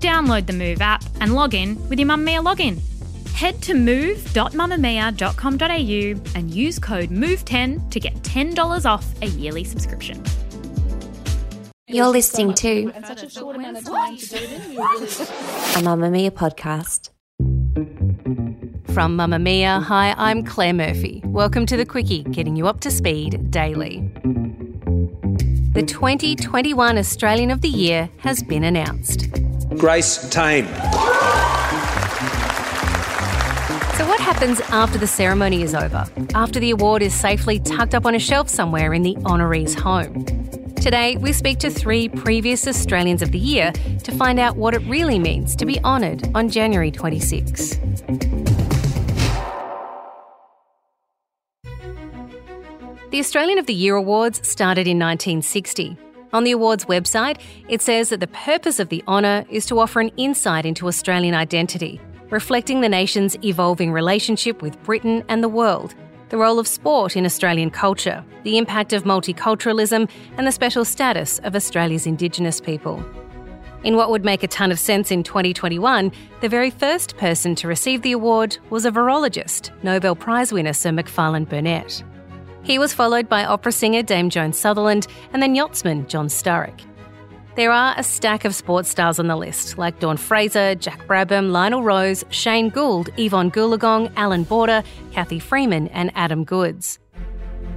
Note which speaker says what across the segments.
Speaker 1: Download the Move app and log in with your Mamamia login. Head to move.mamamia.com.au and use code MOVE10 to get $10 off a yearly subscription.
Speaker 2: You're listening to a Mamamia podcast.
Speaker 3: From Mamamia, hi, I'm Claire Murphy. Welcome to the Quicky, getting you up to speed daily. The 2021 Australian of the Year has been announced.
Speaker 4: Grace Tame.
Speaker 3: So, what happens after the ceremony is over? After the award is safely tucked up on a shelf somewhere in the honoree's home? Today, we speak to three previous Australians of the Year to find out what it really means to be honoured on January 26. The Australian of the Year Awards started in 1960. On the awards website, it says that the purpose of the honour is to offer an insight into Australian identity, reflecting the nation's evolving relationship with Britain and the world, the role of sport in Australian culture, the impact of multiculturalism, and the special status of Australia's Indigenous people. In what would make a ton of sense in 2021, the very first person to receive the award was a virologist, Nobel Prize winner Sir Macfarlane Burnet. He was followed by opera singer Dame Joan Sutherland and then yachtsman Jock Sturrock. There are a stack of sports stars on the list, like Dawn Fraser, Jack Brabham, Lionel Rose, Shane Gould, Evonne Goolagong, Allan Border, Cathy Freeman, and Adam Goodes.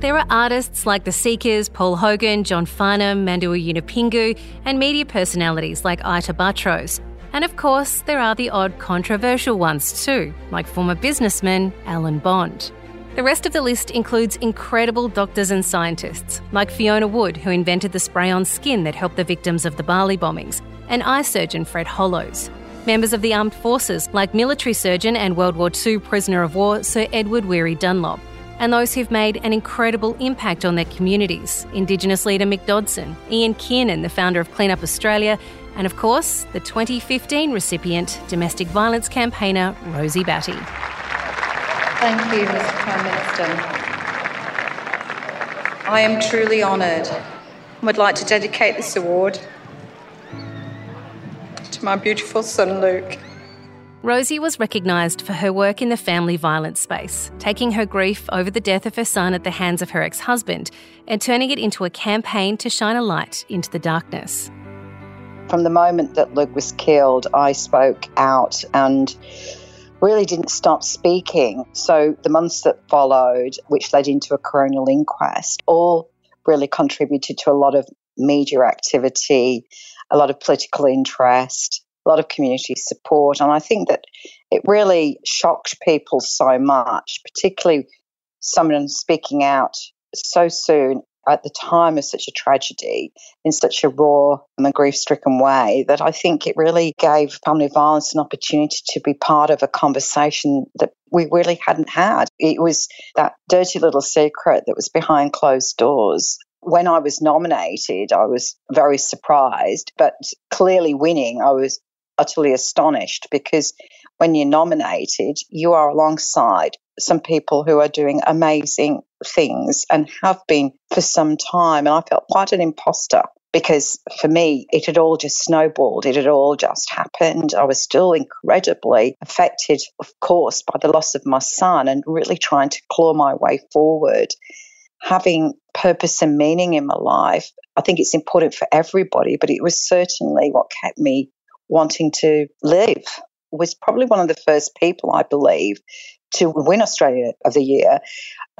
Speaker 3: There are artists like The Seekers, Paul Hogan, John Farnham, Mandawuy Yunupingu, and media personalities like Ita Buttrose. And of course, there are the odd controversial ones too, like former businessman Alan Bond. The rest of the list includes incredible doctors and scientists, like Fiona Wood, who invented the spray on skin that helped the victims of the Bali bombings, and eye surgeon Fred Hollows. Members of the armed forces, like military surgeon and World War II prisoner of war Sir Edward Weary Dunlop, and those who've made an incredible impact on their communities Indigenous leader Mick Dodson, Ian Kiernan, the founder of Clean Up Australia, and of course, the 2015 recipient, domestic violence campaigner Rosie Batty.
Speaker 5: Thank you, Mr Prime Minister. I am truly honoured and would like to dedicate this award to my beautiful son Luke.
Speaker 3: Rosie was recognised for her work in the family violence space, taking her grief over the death of her son at the hands of her ex husband and turning it into a campaign to shine a light into the darkness.
Speaker 6: From the moment that Luke was killed, I spoke out and really didn't stop speaking. So the months that followed, which led into a coronial inquest, all really contributed to a lot of media activity, a lot of political interest, a lot of community support. And I think that it really shocked people so much, particularly someone speaking out so soon at the time of such a tragedy in such a raw and grief stricken way that I think it really gave family violence an opportunity to be part of a conversation that we really hadn't had. It was that dirty little secret that was behind closed doors. When I was nominated, I was very surprised, but clearly winning, I was utterly astonished because when you're nominated, you are alongside some people who are doing amazing things and have been for some time. And I felt quite an imposter because for me, it had all just snowballed. It had all just happened. I was still incredibly affected, of course, by the loss of my son and really trying to claw my way forward. Having purpose and meaning in my life, I think it's important for everybody, but it was certainly what kept me wanting to live was probably one of the first people, I believe, to win Australia of the Year.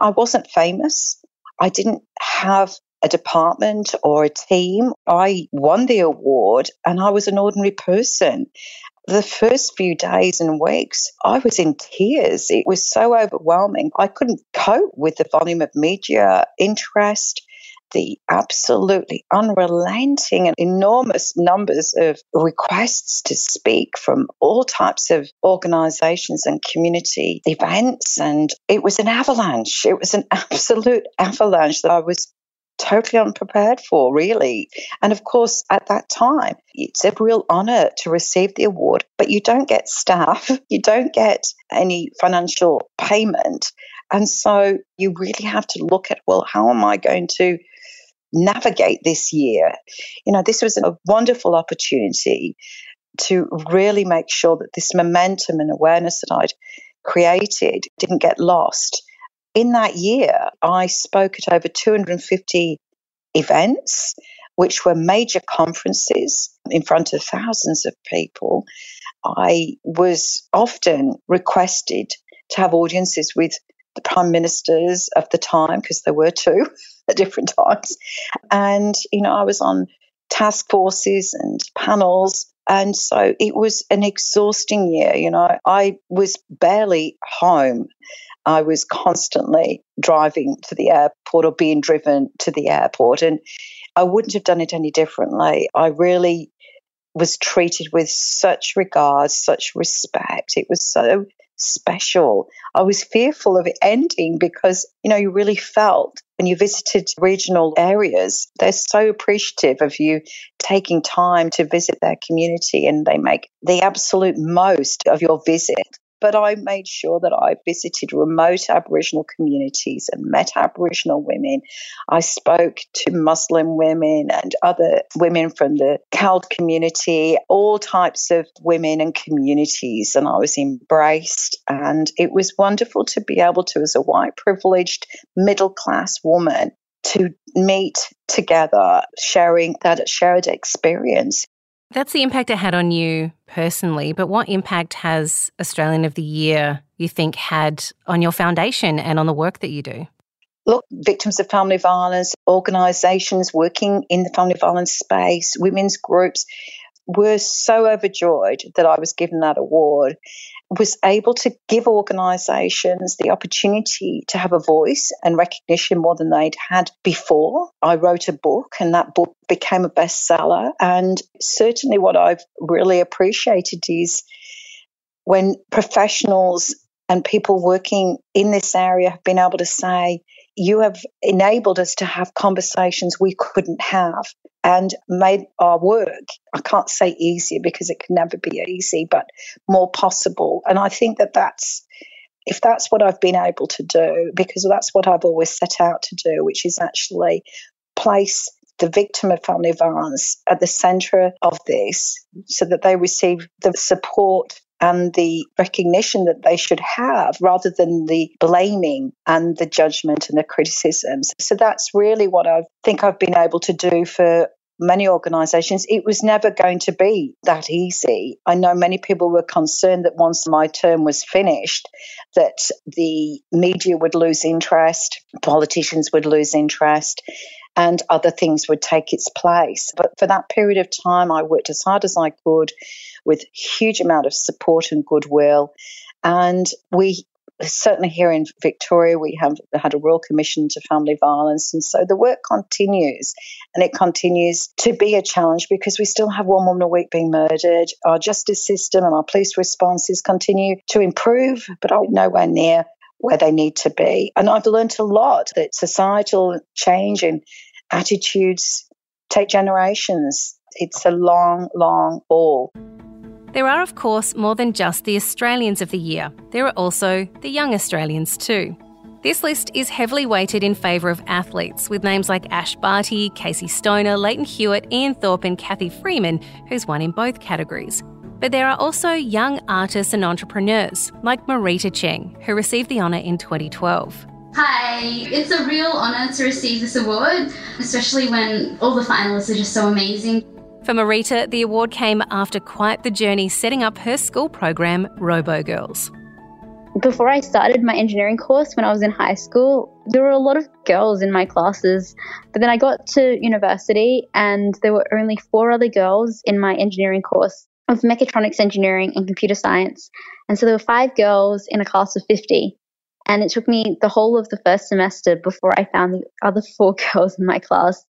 Speaker 6: I wasn't famous. I didn't have a department or a team. I won the award and I was an ordinary person. The first few days and weeks, I was in tears. It was so overwhelming. I couldn't cope with the volume of media interest the absolutely unrelenting and enormous numbers of requests to speak from all types of organizations and community events. And it was an avalanche. It was an absolute avalanche that I was totally unprepared for, really. And of course, at that time, it's a real honour to receive the award, but you don't get staff, you don't get any financial payment. And so you really have to look at, well, how am I going to navigate this year? You know, this was a wonderful opportunity to really make sure that this momentum and awareness that I'd created didn't get lost. In that year, I spoke at over 250 events, which were major conferences in front of thousands of people. I was often requested to have audiences with the prime ministers of the time, because there were two at different times. And, you know, I was on task forces and panels. And so it was an exhausting year. You know, I was barely home. I was constantly driving to the airport or being driven to the airport. And I wouldn't have done it any differently. I really was treated with such regard, such respect. It was so special. I was fearful of it ending because, you know, you really felt when you visited regional areas, they're so appreciative of you taking time to visit their community and they make the absolute most of your visit but I made sure that I visited remote Aboriginal communities and met Aboriginal women. I spoke to Muslim women and other women from the CALD community, all types of women and communities, and I was embraced. And it was wonderful to be able to, as a white privileged middle class woman, to meet together, sharing that shared experience.
Speaker 3: That's the impact it had on you personally, but what impact has Australian of the Year, you think, had on your foundation and on the work that you do?
Speaker 6: Look, victims of family violence, organisations working in the family violence space, women's groups were so overjoyed that I was given that award was able to give organisations the opportunity to have a voice and recognition more than they'd had before. I wrote a book, and that book became a bestseller. And certainly, what I've really appreciated is when professionals and people working in this area have been able to say, you have enabled us to have conversations we couldn't have and made our work, I can't say easier because it can never be easy, but more possible. And I think that that's, if that's what I've been able to do, because that's what I've always set out to do, which is actually place the victim of family violence at the center of this so that they receive the support and the recognition that they should have rather than the blaming and the judgment and the criticisms. So that's really what I think I've been able to do for many organisations. It was never going to be that easy. I know many people were concerned that once my term was finished, that the media would lose interest, politicians would lose interest, and other things would take its place. But for that period of time, I worked as hard as I could with huge amount of support and goodwill. And we certainly here in Victoria, we have had a Royal Commission to Family Violence. And so the work continues and it continues to be a challenge because we still have one woman a week being murdered. Our justice system and our police responses continue to improve, but are nowhere near where they need to be. And I've learned a lot that societal change and attitudes take generations. It's a long, long haul.
Speaker 3: There are, of course, more than just the Australians of the Year. There are also the young Australians too. This list is heavily weighted in favour of athletes, with names like Ash Barty, Casey Stoner, Lleyton Hewitt, Ian Thorpe, and Cathy Freeman, who's won in both categories. But there are also young artists and entrepreneurs, like Marita Cheng, who received the honour in 2012.
Speaker 4: Hi, it's a real honour to receive this award, especially when all the finalists are just so amazing.
Speaker 3: For Marita, the award came after quite the journey setting up her school program, Robogals.
Speaker 7: Before I started my engineering course when I was in high school, there were a lot of girls in my classes. But then I got to university and there were only four other girls in my engineering course of mechatronics engineering and computer science. And so there were five girls in a class of 50. And it took me the whole of the first semester before I found the other four girls in my class.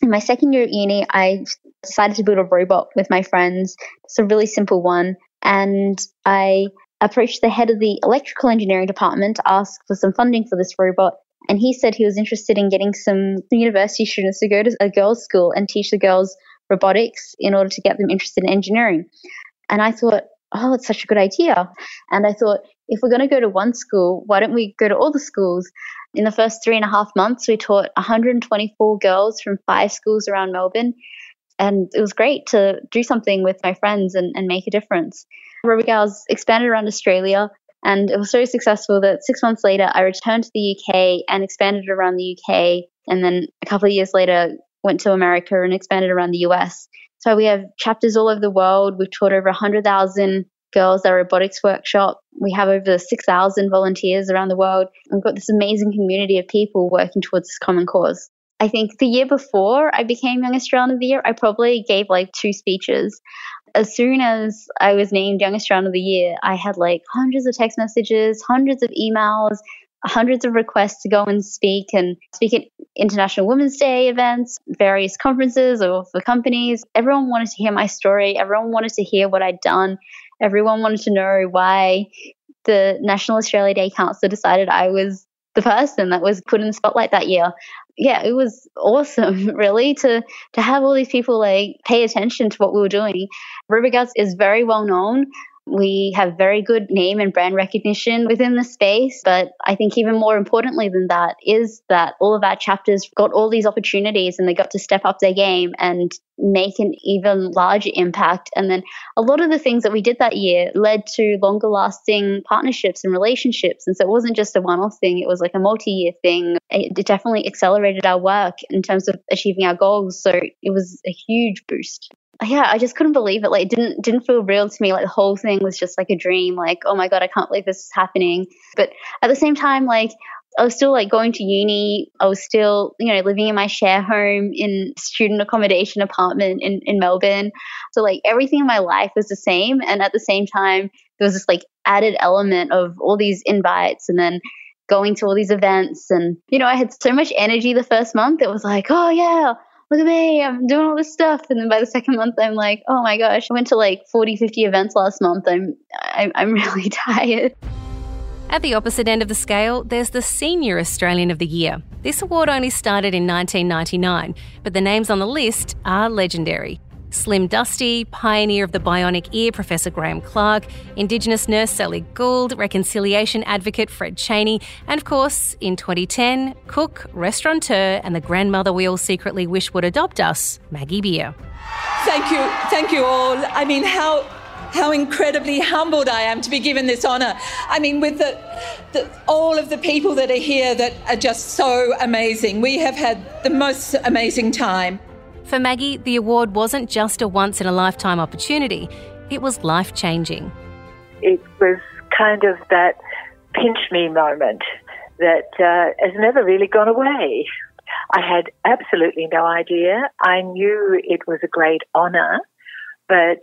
Speaker 7: In my second year at uni, I decided to build a robot with my friends. It's a really simple one. And I approached the head of the electrical engineering department to ask for some funding for this robot. And he said he was interested in getting some university students to go to a girls' school and teach the girls robotics in order to get them interested in engineering. And I thought, oh, it's such a good idea. And I thought, if we're going to go to one school, why don't we go to all the schools? In the first three and a half months, we taught 124 girls from five schools around Melbourne. And it was great to do something with my friends and, and make a difference. Robogals expanded around Australia, and it was so successful that six months later, I returned to the UK and expanded around the UK. And then a couple of years later, went to America and expanded around the US. So we have chapters all over the world. We've taught over 100,000 girls at robotics workshop. We have over 6,000 volunteers around the world. We've got this amazing community of people working towards this common cause. I think the year before I became Young Australian of the Year, I probably gave like two speeches. As soon as I was named Young Australian of the Year, I had like hundreds of text messages, hundreds of emails, hundreds of requests to go and speak and speak at International Women's Day events, various conferences or for companies. Everyone wanted to hear my story. Everyone wanted to hear what I'd done. Everyone wanted to know why the National Australia Day Council decided I was the person that was put in the spotlight that year. Yeah, it was awesome, really, to to have all these people like pay attention to what we were doing. Robogals is very well known we have very good name and brand recognition within the space. But I think even more importantly than that is that all of our chapters got all these opportunities and they got to step up their game and make an even larger impact. And then a lot of the things that we did that year led to longer lasting partnerships and relationships. And so it wasn't just a one off thing, it was like a multi year thing. It definitely accelerated our work in terms of achieving our goals. So it was a huge boost yeah, I just couldn't believe it. Like, it didn't didn't feel real to me. Like the whole thing was just like a dream. Like, oh my god, I can't believe this is happening. But at the same time, like I was still like going to uni. I was still, you know, living in my share home in student accommodation apartment in, in Melbourne. So like everything in my life was the same. And at the same time, there was this like added element of all these invites and then going to all these events. And, you know, I had so much energy the first month. It was like, oh yeah, look at me, I'm doing all this stuff. And then by the second month, I'm like, oh my gosh, I went to like 40, 50 events last month. I'm, I'm, I'm really tired.
Speaker 3: At the opposite end of the scale, there's the Senior Australian of the Year. This award only started in 1999, but the names on the list are legendary. Slim Dusty, pioneer of the bionic ear Professor Graeme Clark, Indigenous nurse Sally Goold, reconciliation advocate Fred Chaney, and of course, in 2010, cook, restaurateur, and the grandmother we all secretly wish would adopt us, Maggie Beer.
Speaker 8: Thank you, thank you all. I mean, how how incredibly humbled I am to be given this honour. I mean, with the, the, all of the people that are here that are just so amazing. We have had the most amazing time.
Speaker 3: For Maggie, the award wasn't just a once in a lifetime opportunity, it was life changing.
Speaker 9: It was kind of that pinch me moment that uh, has never really gone away. I had absolutely no idea. I knew it was a great honour, but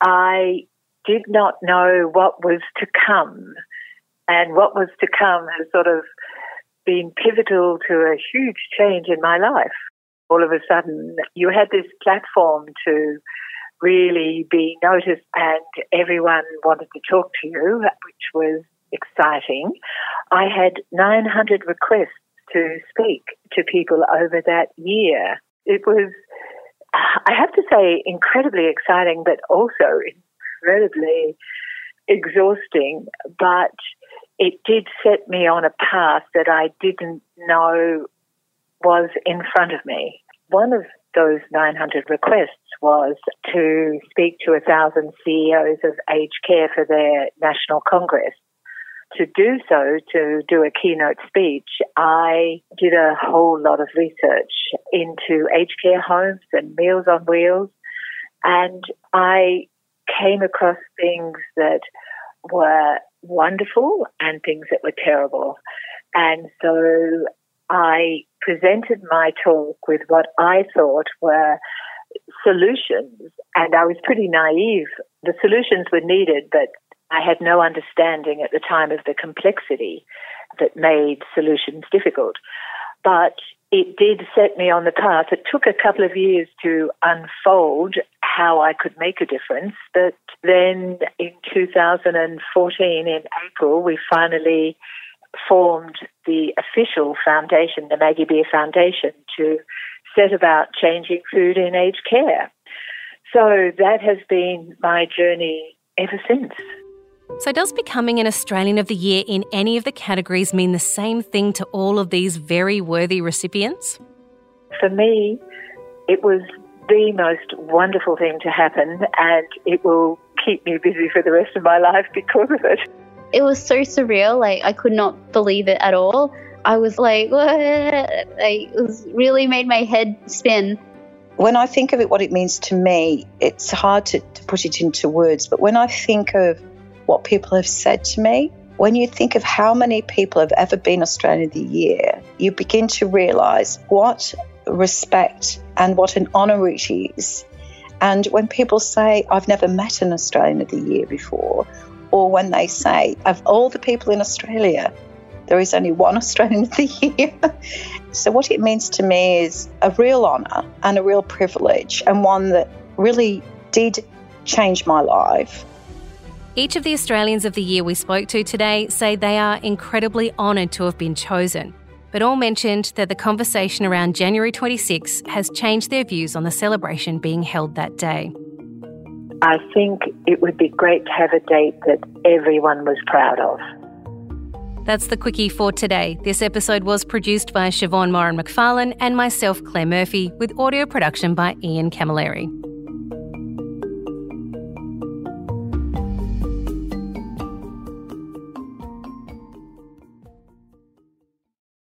Speaker 9: I did not know what was to come. And what was to come has sort of been pivotal to a huge change in my life all of a sudden you had this platform to really be noticed and everyone wanted to talk to you, which was exciting. I had 900 requests to speak to people over that year. It was, I have to say, incredibly exciting, but also incredibly exhausting. But it did set me on a path that I didn't know was in front of me. One of those 900 requests was to speak to a thousand CEOs of aged care for their national congress. To do so, to do a keynote speech, I did a whole lot of research into aged care homes and Meals on Wheels, and I came across things that were wonderful and things that were terrible. And so I presented my talk with what I thought were solutions, and I was pretty naive. The solutions were needed, but I had no understanding at the time of the complexity. that made solutions difficult. But it did set me on the path. It took a couple of years to unfold how I could make a difference. But then in 2014, in April, we finally formed the official foundation, the Maggie Beer Foundation, to set about changing food in aged care. So that has been my journey ever since.
Speaker 3: So, does becoming an Australian of the Year in any of the categories mean the same thing to all of these very worthy recipients?
Speaker 9: For me, it was the most wonderful thing to happen, and it will keep me busy for the rest of my life because of it.
Speaker 7: It was so surreal. Like, I could not believe it at all. I was like, what? Like, it was really made my head spin.
Speaker 6: When I think of it, what it means to me, it's hard to, to put it into words. But when I think of what people have said to me, when you think of how many people have ever been Australian of the Year, you begin to realise what respect and what an honour it is. And when people say, I've never met an Australian of the Year before, or when they say, of all the people in Australia, there is only one Australian of the Year. so, what it means to me is a real honour and a real privilege, and one that really did change my life.
Speaker 3: Each of the Australians of the Year we spoke to today say they are incredibly honoured to have been chosen, but all mentioned that the conversation around January 26 has changed their views on the celebration being held that day.
Speaker 9: I think it would be great to have a date that everyone was proud of.
Speaker 3: That's the Quicky for today. This episode was produced by Siobhan Moran McFarlane and myself, Claire Murphy, with audio production by Ian Camilleri.